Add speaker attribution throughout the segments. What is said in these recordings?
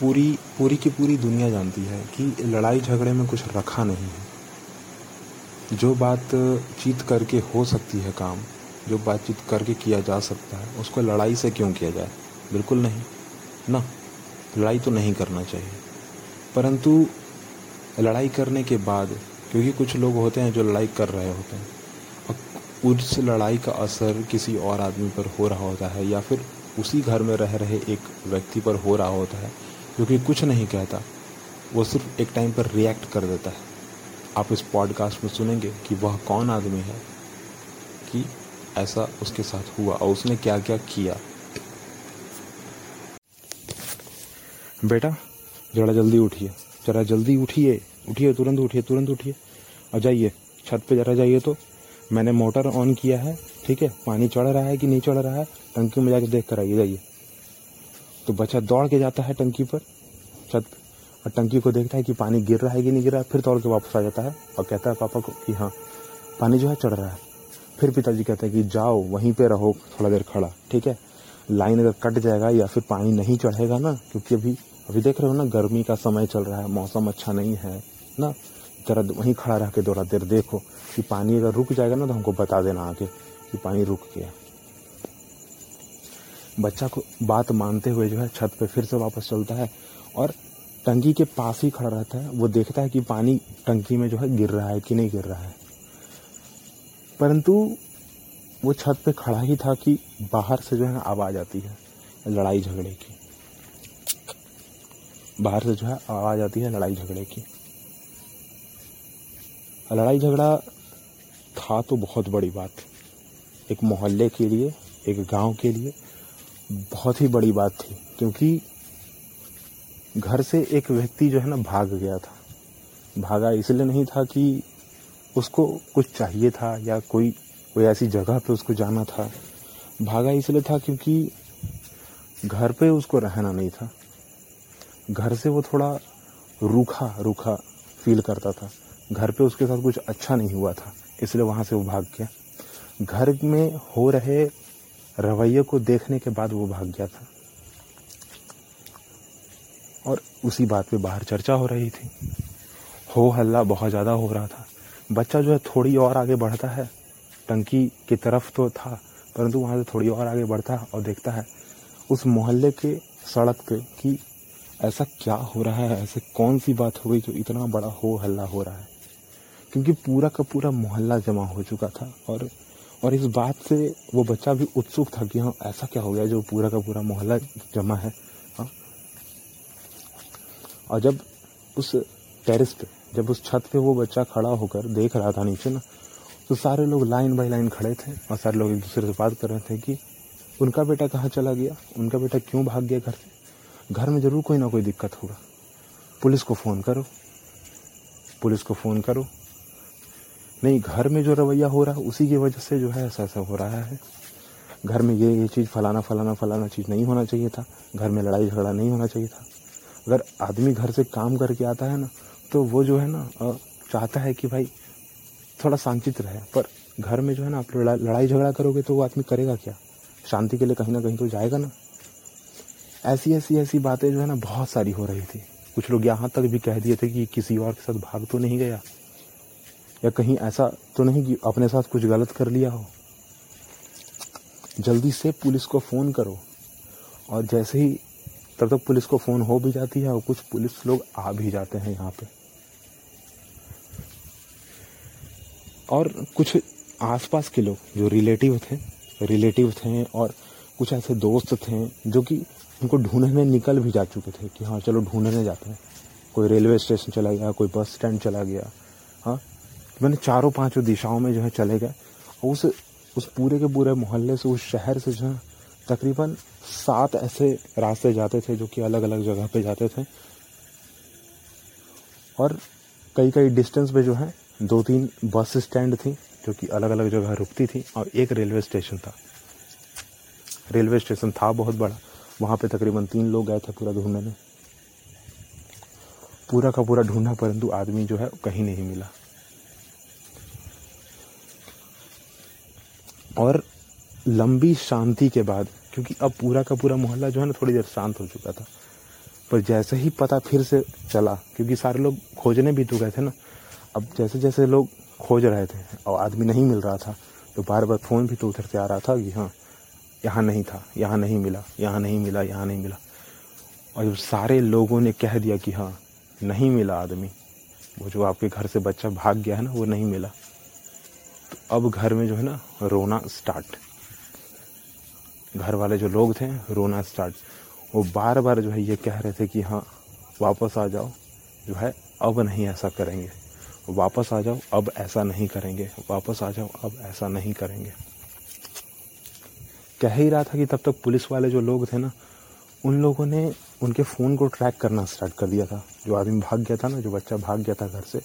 Speaker 1: पूरी पूरी की पूरी दुनिया जानती है कि लड़ाई झगड़े में कुछ रखा नहीं है। जो बात चीत करके हो सकती है काम, जो बातचीत करके किया जा सकता है, उसको लड़ाई से क्यों किया जाए? बिल्कुल नहीं। ना, लड़ाई तो नहीं करना चाहिए। परंतु लड़ाई करने के बाद, क्योंकि कुछ लोग होते हैं जो लड़ाई कर रहे होते हैं, और उस लड़ाई का असर किसी और आदमी पर हो रहा होता है, या फिर उसी घर में रह रहे एक व्यक्ति पर हो रहा होता है जो कि कुछ नहीं कहता। वो सिर्फ़ एक टाइम पर रिएक्ट कर देता है। आप इस पॉडकास्ट में सुनेंगे कि वह कौन आदमी है, कि ऐसा उसके साथ हुआ और उसने क्या क्या। किया बेटा, ज़रा जल्दी उठिए। ज़रा जल्दी उठिए। उठिए, तुरंत उठिए तुरंत उठिए। और जाइए, छत पे ज़रा जाइए तो। मैंने मोटर ऑन किया है, ठीक है? पानी चढ़ रहा है कि नहीं चढ़ रहा है? टंकी में जाके देख कर आइए, जाइए। तो बच्चा दौड़ के जाता है टंकी पर। छत और टंकी को देखता है कि पानी गिर रहा है कि नहीं गिर रहा है, फिर दौड़ के वापस आ जाता है और कहता है पापा को कि हाँ पानी जो है चढ़ रहा है। फिर पिताजी कहते हैं कि जाओ, वहीं पे रहो, थोड़ा देर खड़ा, ठीक है? लाइन अगर कट जाएगा या फिर पानी नहीं चढ़ेगा ना, क्योंकि अभी अभी देख रहे हो ना, गर्मी का समय चल रहा है, मौसम अच्छा नहीं है, ना? जरा वहीं खड़ा रह के थोड़ा देर देखो कि पानी अगर रुक जाएगा ना तो हमको बता देना आगे कि पानी रुक गया। बच्चा को बात मानते हुए जो है छत पे फिर से वापस चलता है। और टंकी के पास ही खड़ा रहता है। वो देखता है कि पानी टंकी में जो है गिर रहा है कि नहीं गिर रहा है। परंतु वो छत पे खड़ा ही था कि बाहर से जो है आवाज़ आती है, लड़ाई झगड़े की। बाहर से जो है आवाज़ आती है लड़ाई झगड़े की। लड़ाई झगड़ा था तो बहुत बड़ी बात। एक मोहल्ले के लिए, एक गाँव के लिए बहुत ही बड़ी बात थी, क्योंकि घर से एक व्यक्ति जो है ना भाग गया था। भागा इसलिए नहीं था कि उसको कुछ चाहिए था या कोई कोई ऐसी जगह पे उसको जाना था। भागा इसलिए था क्योंकि घर पे उसको रहना नहीं था। घर से वो थोड़ा रूखा रूखा फील करता था। घर पे उसके साथ कुछ अच्छा नहीं हुआ था, इसलिए वहाँ से वो भाग गया। घर में हो रहे रवैये को देखने के बाद वो भाग गया था। और उसी बात पे बाहर चर्चा हो रही थी। हो हल्ला बहुत ज़्यादा हो रहा था। बच्चा जो है थोड़ी और आगे बढ़ता है। टंकी की तरफ़ तो था, परंतु वहाँ से थोड़ी और आगे बढ़ता है और देखता है। उस मोहल्ले के सड़क पे कि ऐसा क्या हो रहा है, ऐसे कौन सी बात हो गई जो इतना बड़ा हो हल्ला हो रहा है? क्योंकि पूरा का पूरा मोहल्ला जमा हो चुका था और और इस बात से वो बच्चा भी उत्सुक था कि हाँ ऐसा क्या हो गया जो पूरा का पूरा मोहल्ला जमा है। और जब उस टेरिस पे, जब उस छत पे वो बच्चा खड़ा होकर देख रहा था नीचे ना तो सारे लोग लाइन बाई लाइन खड़े थे और सारे लोग एक दूसरे से बात कर रहे थे कि उनका बेटा कहाँ चला गया? उनका बेटा क्यों भाग गया घर से? घर में ज़रूर कोई ना कोई दिक्कत होगा। पुलिस को फ़ोन करो। पुलिस को फ़ोन करो। नहीं, घर में जो रवैया हो रहा है उसी की वजह से जो है ऐसा ऐसा हो रहा है। घर में ये ये चीज़ फलाना फलाना फलाना चीज़ नहीं होना चाहिए था। घर में लड़ाई झगड़ा नहीं होना चाहिए था। अगर आदमी घर से काम करके आता है ना तो वो जो है ना चाहता है कि भाई थोड़ा शांतित रहे। पर घर में जो है ना, आप लड़ाई झगड़ा करोगे तो वो आदमी करेगा क्या? शांति के लिए कहीं ना कहीं तो जाएगा ना। ऐसी ऐसी ऐसी बातें जो है ना, बहुत सारी हो रही थी। कुछ लोग यहाँ तक भी कह दिए थे कि किसी और के साथ भाग तो नहीं गया। या कहीं ऐसा तो नहीं कि अपने साथ कुछ गलत कर लिया हो। जल्दी से पुलिस को फ़ोन करो। और जैसे ही तब तक पुलिस को फ़ोन हो भी जाती है और कुछ पुलिस लोग आ भी जाते हैं यहाँ पे। और कुछ आसपास के लोग जो रिलेटिव थे रिलेटिव थे और कुछ ऐसे दोस्त थे जो कि उनको ढूँढने निकल भी जा चुके थे कि हाँ चलो ढूँढने जाते हैं। कोई रेलवे स्टेशन चला गया, कोई बस स्टैंड चला गया। हाँ मैंने चारों पाँचों दिशाओं में जो है चले गए। उस उस पूरे के पूरे मोहल्ले से, उस शहर से जो है तकरीबन सात ऐसे रास्ते जाते थे जो कि अलग अलग जगह पे जाते थे। और कई कई डिस्टेंस पे जो है दो तीन बस स्टैंड थी, जो कि अलग अलग जगह रुकती थी और एक रेलवे स्टेशन था। रेलवे स्टेशन था बहुत बड़ा। वहाँ पे तकरीबन तीन लोग गए थे पूरा ढूँढने में। पूरा का पूरा ढूंढा, परंतु आदमी जो है, कहीं नहीं मिला। और लंबी शांति के बाद, क्योंकि अब पूरा का पूरा मोहल्ला जो है ना थोड़ी देर शांत हो चुका था। पर जैसे ही पता फिर से चला, क्योंकि सारे लोग खोजने भी तो गए थे ना, अब जैसे जैसे लोग खोज रहे थे और आदमी नहीं मिल रहा था तो बार बार फ़ोन भी तो उधर से आ रहा था कि हाँ यहाँ नहीं था, यहाँ नहीं मिला, यहाँ नहीं मिला, यहाँ नहीं मिला। और जब सारे लोगों ने कह दिया कि हाँ नहीं मिला आदमी, वो जो आपके घर से बच्चा भाग गया है ना, वो नहीं मिला। तो अब घर में जो है ना, रोना स्टार्ट। घर वाले जो लोग थे, रोना स्टार्ट वो बार बार जो है ये कह रहे थे कि हाँ वापस आ जाओ। जो है, अब नहीं ऐसा करेंगे। वापस आ जाओ, अब ऐसा नहीं करेंगे। वापस आ जाओ, अब ऐसा नहीं करेंगे। कह ही रहा था कि तब तक पुलिस वाले जो लोग थे ना, उन लोगों ने उनके फ़ोन को ट्रैक करना स्टार्ट कर दिया था। जो आदमी भाग गया था ना, जो बच्चा भाग गया था घर से,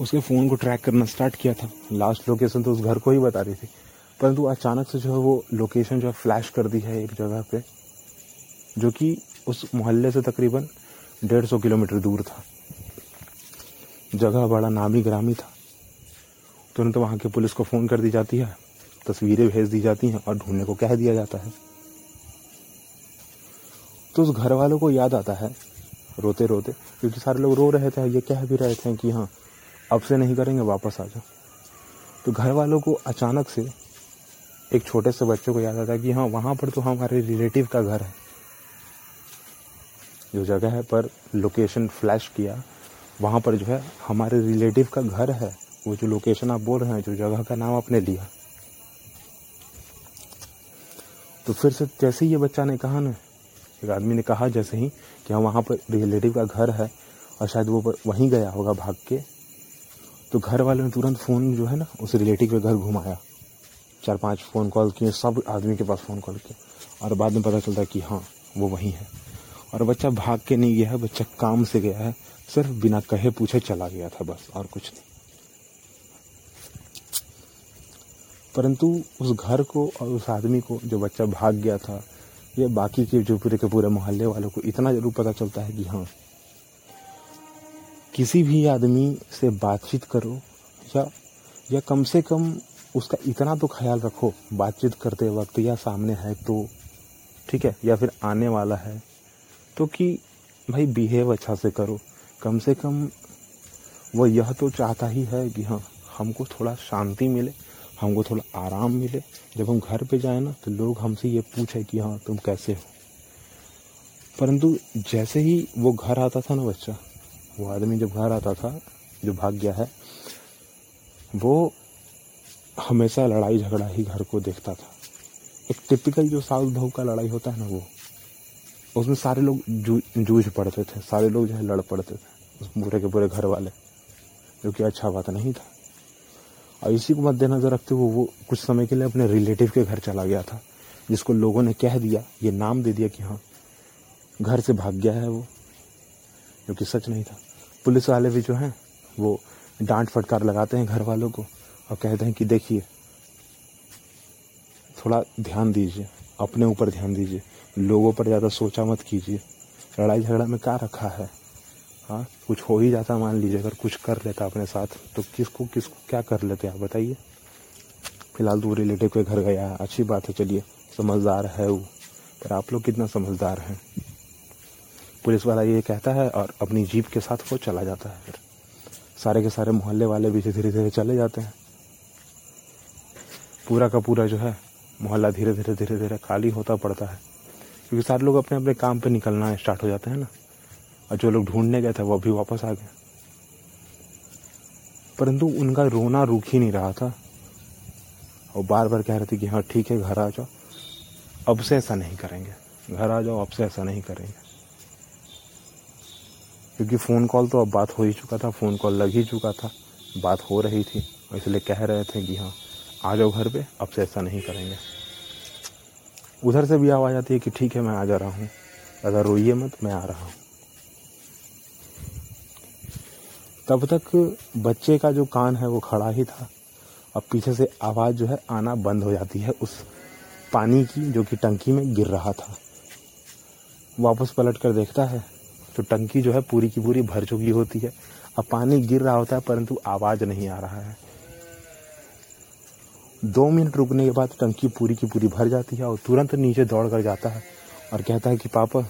Speaker 1: उसके फ़ोन को ट्रैक करना स्टार्ट किया था। लास्ट लोकेशन तो उस घर को ही बता रही थी। परंतु अचानक से जो है वो लोकेशन जो है फ्लैश कर दी है एक जगह पे, जो कि उस मोहल्ले से तकरीबन डेढ़ सौ किलोमीटर दूर था। जगह बड़ा नामी ग्रामी था। तुरंत तो वहाँ के पुलिस को फ़ोन कर दी जाती है, तस्वीरें भेज दी जाती हैं और ढूँढने को कह दिया जाता है। तो उस घर वालों को याद आता है रोते रोते क्योंकि सारे लोग रो रहे थे, ये कह भी रहे थे कि हाँ अब से नहीं करेंगे, वापस आ जाओ। तो घर वालों को अचानक से एक छोटे से बच्चे को याद आता है कि हाँ वहाँ पर तो हमारे रिलेटिव का घर है। जो जगह है पर लोकेशन फ्लैश किया, वहाँ पर जो है हमारे रिलेटिव का घर है। वो जो लोकेशन आप बोल रहे हैं, जो जगह का नाम आपने लिया। तो फिर से जैसे ही ये बच्चा ने कहा ना, एक आदमी ने कहा जैसे ही कि हाँ वहाँ पर रिलेटिव का घर है और शायद वो वहीं गया होगा भाग के तो घर वालों ने तुरंत फ़ोन जो है ना, उस रिलेटिव के घर घुमाया। चार पाँच फ़ोन कॉल किए, सब आदमी के पास फ़ोन कॉल किए और बाद में पता चलता है कि हाँ वो वहीं है। और बच्चा भाग के नहीं गया है, बच्चा काम से गया है, सिर्फ़ बिना कहे पूछे चला गया था बस, और कुछ नहीं। परंतु उस घर को और उस आदमी को जो बच्चा भाग गया था, ये बाकी के जो पूरे के पूरे मोहल्ले वालों को इतना ज़रूर पता चलता है कि हाँ किसी भी आदमी से बातचीत करो, या या कम से कम उसका इतना तो ख्याल रखो, बातचीत करते वक्त या सामने है तो ठीक है, या फिर आने वाला है तो कि भाई बिहेव अच्छा से करो। कम से कम वो यह तो चाहता ही है कि हाँ हमको थोड़ा शांति मिले, हमको थोड़ा आराम मिले। जब हम घर पे जाए ना तो लोग हमसे ये पूछे कि हाँ तुम कैसे हो? परंतु जैसे ही वो घर आता था ना बच्चा, वो आदमी जब घर आता था, जो भाग गया है, वो हमेशा लड़ाई झगड़ा ही घर को देखता था। एक टिपिकल जो सास बहू का लड़ाई होता है ना वो उसमें सारे लोग जू, जूझ पड़ते थे सारे लोग जो है लड़ पड़ते थे उस पूरे के पूरे घर वाले जो कि अच्छा बात नहीं था। और इसी को मद्देनजर रखते हुए वो कुछ समय के लिए अपने रिलेटिव के घर चला गया था जिसको लोगों ने कह दिया ये नाम दे दिया कि हाँ घर से भाग गया है वो जो कि सच नहीं था। पुलिस वाले भी जो हैं वो डांट फटकार लगाते हैं घर वालों को और कहते हैं कि देखिए, थोड़ा ध्यान दीजिए, अपने ऊपर ध्यान दीजिए, लोगों पर ज़्यादा सोचा मत कीजिए, लड़ाई झगड़ा में क्या रखा है? हाँ कुछ हो ही जाता मान लीजिए, अगर कुछ कर लेता अपने साथ तो किसको किसको क्या कर लेते आप बताइए? फ़िलहाल तो रिलेटिव के घर गया है अच्छी बात है, चलिए, समझदार है वो, पर आप लोग कितना समझदार हैं? पुलिस वाला ये कहता है और अपनी जीप के साथ वो चला जाता है, फिर सारे के सारे मोहल्ले वाले भी धीरे धीरे चले जाते हैं। पूरा का पूरा जो है, मोहल्ला धीरे धीरे धीरे धीरे खाली होता पड़ता है। क्योंकि सारे लोग अपने अपने काम पे निकलना स्टार्ट हो जाते हैं ना। और जो लोग ढूँढने गए थे, वो अभी वापस आ गए। परंतु उनका रोना रुक ही नहीं रहा था। और बार बार कह रहे थे कि हाँ ठीक है, घर आ जाओ। अब से ऐसा नहीं करेंगे। घर आ जाओ, अब से ऐसा नहीं करेंगे। क्योंकि फ़ोन कॉल तो अब बात हो ही चुका था, फ़ोन कॉल लग ही चुका था, बात हो रही थी। और इसलिए कह रहे थे कि हाँ आ जाओ घर पे, अब से ऐसा नहीं करेंगे। उधर से भी आवाज़ आती है कि ठीक है, मैं आ जा रहा हूँ। अगर रोइए मत, मैं आ रहा हूँ। तब तक बच्चे का जो कान है, वो खड़ा ही था। अब पीछे से आवाज़ जो है, आना बंद हो जाती है उस पानी की, जो कि टंकी में गिर रहा था। वापस पलट कर देखता है तो टंकी जो है, पूरी की पूरी भर चुकी होती है। अब पानी गिर रहा होता है, परंतु आवाज़ नहीं आ रहा है। दो मिनट रुकने के बाद टंकी पूरी की पूरी भर जाती है और तुरंत नीचे दौड़ कर जाता है और कहता है कि, पापा,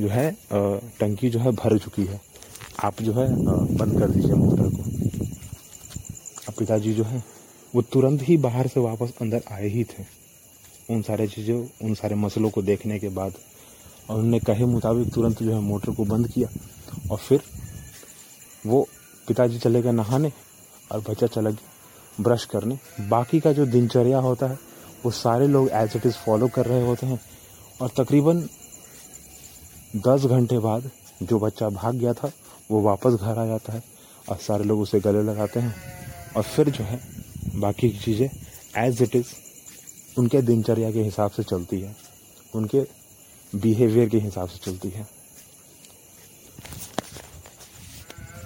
Speaker 1: जो है टंकी जो है भर चुकी है। आप जो है बंद कर दीजिए मोटर को। अब पिताजी जो है, वो तुरंत ही बाहर से वापस अंदर आए ही थे। उन सारे चीज़ों, उन सारे मसलों को देखने के बाद और उन्होंने कहे मुताबिक तुरंत जो है मोटर को बंद किया और फिर वो पिताजी चले गए नहाने और बच्चा चला गया। ब्रश करने। बाकी का जो दिनचर्या होता है, वो सारे लोग एज इट इज़ फॉलो कर रहे होते हैं। और तकरीबन दस घंटे बाद जो बच्चा भाग गया था, वो वापस घर आ जाता है और सारे लोग उसे गले लगाते हैं। और फिर जो है, बाकी की चीज़ें एज इट इज़ उनके दिनचर्या के हिसाब से चलती है। उनके बिहेवियर के हिसाब से चलती है।